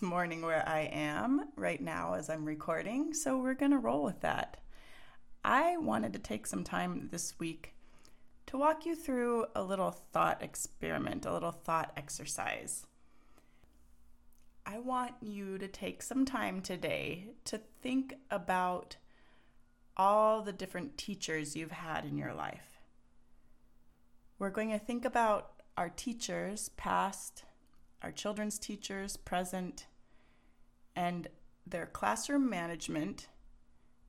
Morning where I am right now as I'm recording, so we're going to roll with that. I wanted to take some time this week to walk you through a little thought experiment, a little thought exercise. I want you to take some time today to think about all the different teachers you've had in your life. We're going to think about our teachers, past, our children's teachers present, and their classroom management,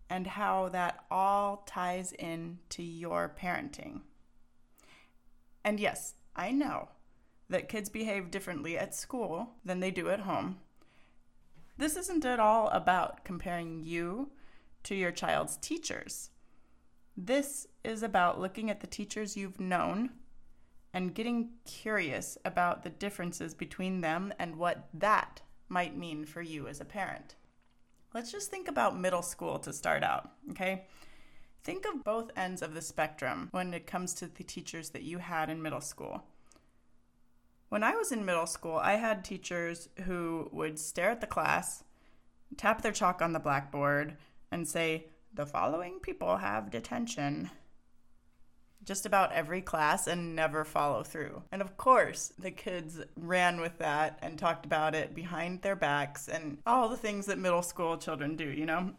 and how that all ties in to your parenting. And yes, I know that kids behave differently at school than they do at home. This isn't at all about comparing you to your child's teachers. This is about looking at the teachers you've known and getting curious about the differences between them and what that might mean for you as a parent. Let's just think about middle school to start out, okay? Think of both ends of the spectrum when it comes to the teachers that you had in middle school. When I was in middle school, I had teachers who would stare at the class, tap their chalk on the blackboard, and say, The following people have detention just about every class and never follow through. And of course, the kids ran with that and talked about it behind their backs and all the things that middle school children do, you know?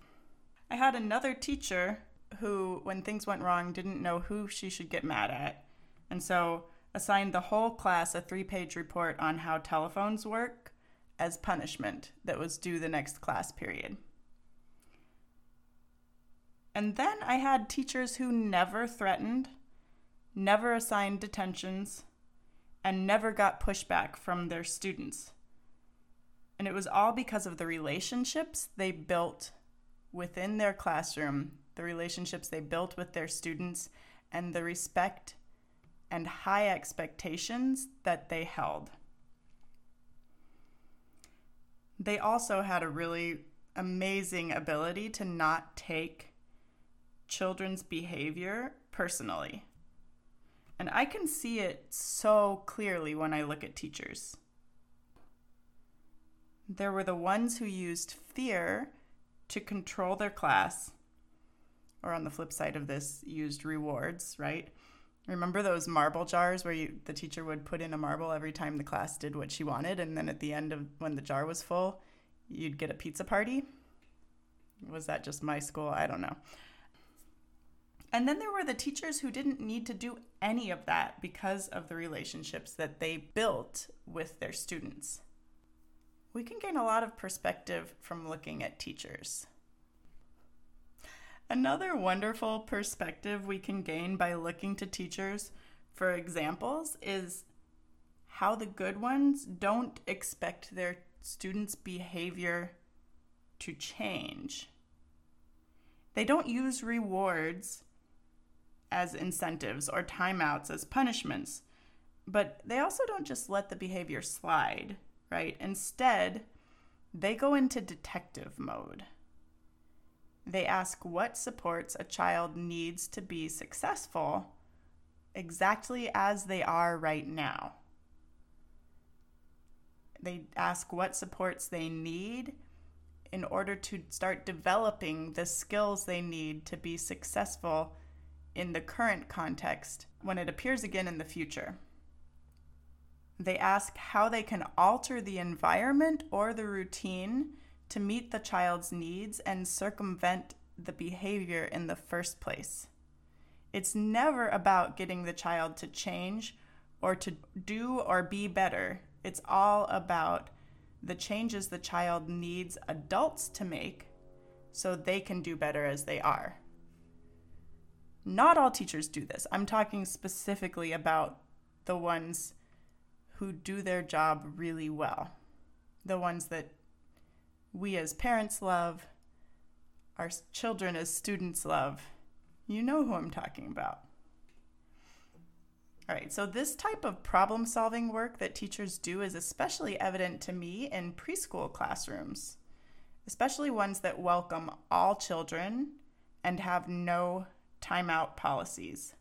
I had another teacher who, when things went wrong, didn't know who she should get mad at. And so assigned the whole class a three page report on how telephones work as punishment that was due the next class period. And then I had teachers who never threatened never assigned detentions, and never got pushback from their students. And it was all because of the relationships they built within their classroom, the relationships they built with their students, and the respect and high expectations that they held. They also had a really amazing ability to not take children's behavior personally. I can see it so clearly when I look at teachers. There were the ones who used fear to control their class, or on the flip side of this, used rewards, right? Remember those marble jars where you, the teacher would put in a marble every time the class did what she wanted, and then at the end of when the jar was full, you'd get a pizza party? Was that just my school? I don't know. And then there were the teachers who didn't need to do any of that because of the relationships that they built with their students. We can gain a lot of perspective from looking at teachers. Another wonderful perspective we can gain by looking to teachers for examples is how the good ones don't expect their students' behavior to change. They don't use rewards as incentives or timeouts as punishments. But they also don't just let the behavior slide, right? Instead, they go into detective mode. They ask what supports a child needs to be successful exactly as they are right now. They ask what supports they need in order to start developing the skills they need to be successful in the current context when it appears again in the future. They ask how they can alter the environment or the routine to meet the child's needs and circumvent the behavior in the first place. It's never about getting the child to change or to do or be better. It's all about the changes the child needs adults to make so they can do better as they are. Not all teachers do this. I'm talking specifically about the ones who do their job really well, the ones that we as parents love, our children as students love. You know who I'm talking about. All right, so this type of problem solving work that teachers do is especially evident to me in preschool classrooms, especially ones that welcome all children and have no timeout policies.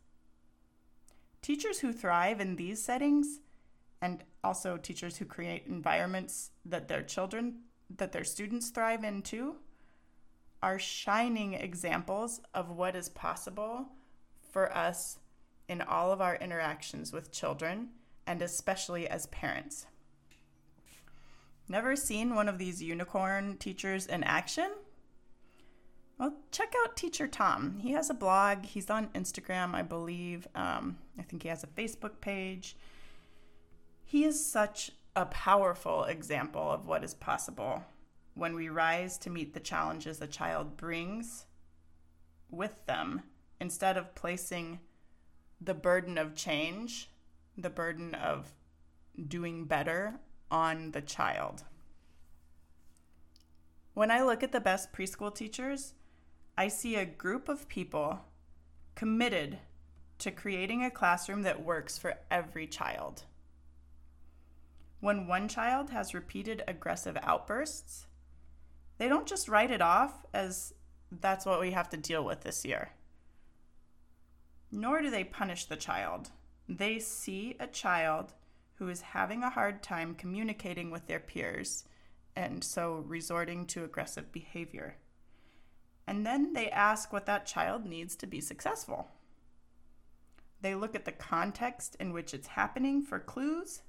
Teachers who thrive in these settings and also teachers who create environments that their children that their students thrive in too are shining examples of what is possible for us in all of our interactions with children, and especially as parents. Never seen one of these unicorn teachers in action? Well, check out Teacher Tom. He has a blog. He's on Instagram, I believe. Um, I think he has a Facebook page. He is such a powerful example of what is possible when we rise to meet the challenges a child brings with them instead of placing the burden of change, the burden of doing better on the child. When I look at the best preschool teachers, I see a group of people committed to creating a classroom that works for every child. When one child has repeated aggressive outbursts, they don't just write it off as that's what we have to deal with this year nor do they punish the child. They see a child who is having a hard time communicating with their peers and so resorting to aggressive behavior. And then they ask what that child needs to be successful. They look at the context in which it's happening for clues,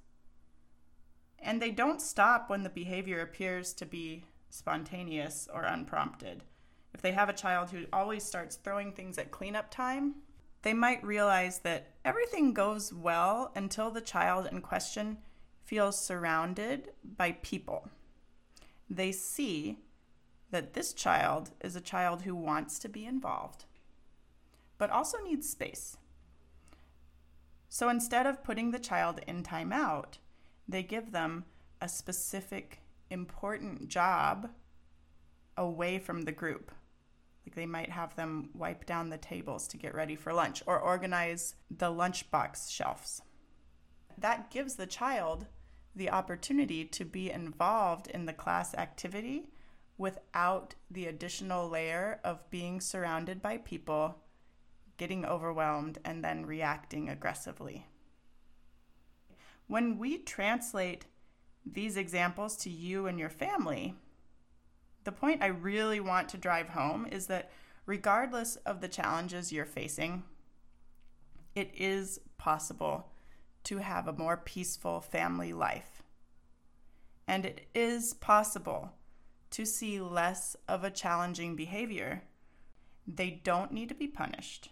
and they don't stop when the behavior appears to be spontaneous or unprompted. If they have a child who always starts throwing things at cleanup time, they might realize that everything goes well until the child in question feels surrounded by people. They see that this child is a child who wants to be involved, but also needs space. So instead of putting the child in timeout, they give them a specific important job away from the group. Like they might have them wipe down the tables to get ready for lunch or organize the lunchbox shelves. That gives the child the opportunity to be involved in the class activity without the additional layer of being surrounded by people, getting overwhelmed, and then reacting aggressively. When we translate these examples to you and your family, the point I really want to drive home is that regardless of the challenges you're facing, it is possible to have a more peaceful family life. And it is possible to see less of a challenging behavior. They don't need to be punished,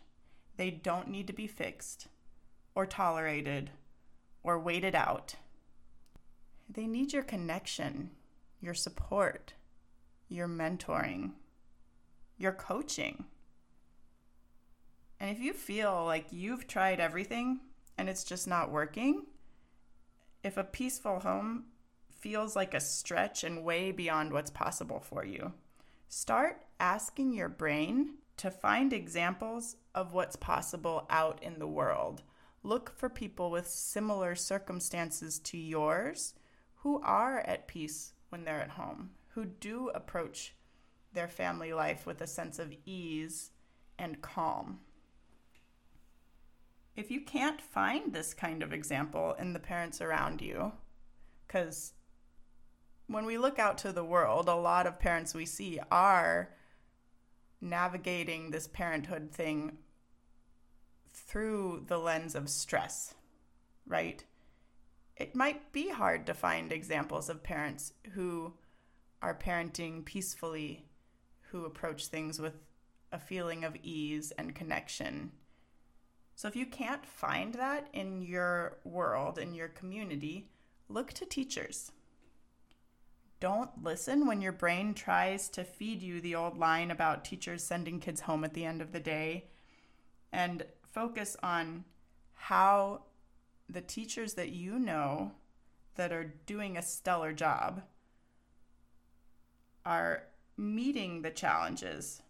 they don't need to be fixed or tolerated or waited out. They need your connection, your support your mentoring, your coaching. And if you feel like you've tried everything and it's just not working, if a peaceful home feels like a stretch and way beyond what's possible for you, start asking your brain to find examples of what's possible out in the world. Look for people with similar circumstances to yours who are at peace when they're at home, who do approach their family life with a sense of ease and calm. If you can't find this kind of example in the parents around you, because when we look out to the world, a lot of parents we see are navigating this parenthood thing through the lens of stress, right? It might be hard to find examples of parents who are parenting peacefully, who approach things with a feeling of ease and connection. So if you can't find that in your world, in your community, look to teachers. Don't listen when your brain tries to feed you the old line about teachers sending kids home at the end of the day and focus on how the teachers that you know that are doing a stellar job are meeting the challenges,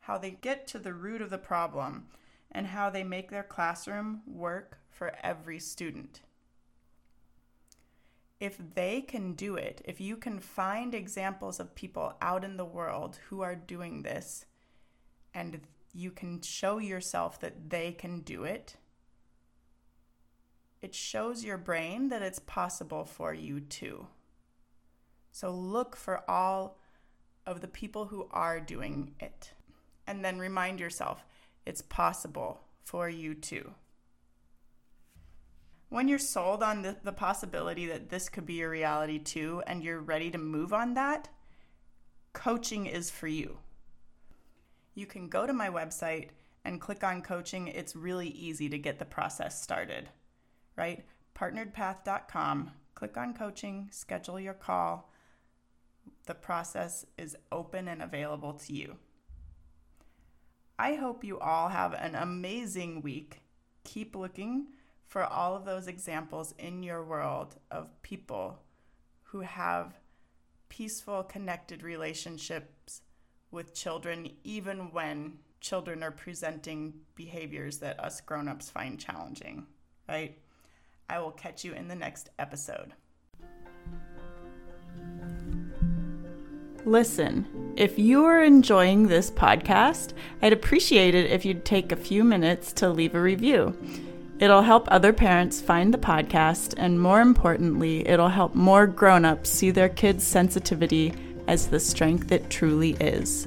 how they get to the root of the problem, and how they make their classroom work for every student. If they can do it, if you can find examples of people out in the world who are doing this, and you can show yourself that they can do it, it shows your brain that it's possible for you too. So look for all of the people who are doing it. And then remind yourself it's possible for you too. When you're sold on the, the possibility that this could be your reality too, and you're ready to move on that, coaching is for you. You can go to my website and click on coaching. It's really easy to get the process started, right? Partneredpath.com. Click on coaching, schedule your call. The process is open and available to you. I hope you all have an amazing week. Keep looking for all of those examples in your world of people who have peaceful, connected relationships with children, even when children are presenting behaviors that us grown-ups find challenging, right? I will catch you in the next episode. Listen, if you are enjoying this podcast, I'd appreciate it if you'd take a few minutes to leave a review. It'll help other parents find the podcast, and more importantly, it'll help more grown ups see their kids' sensitivity as the strength it truly is.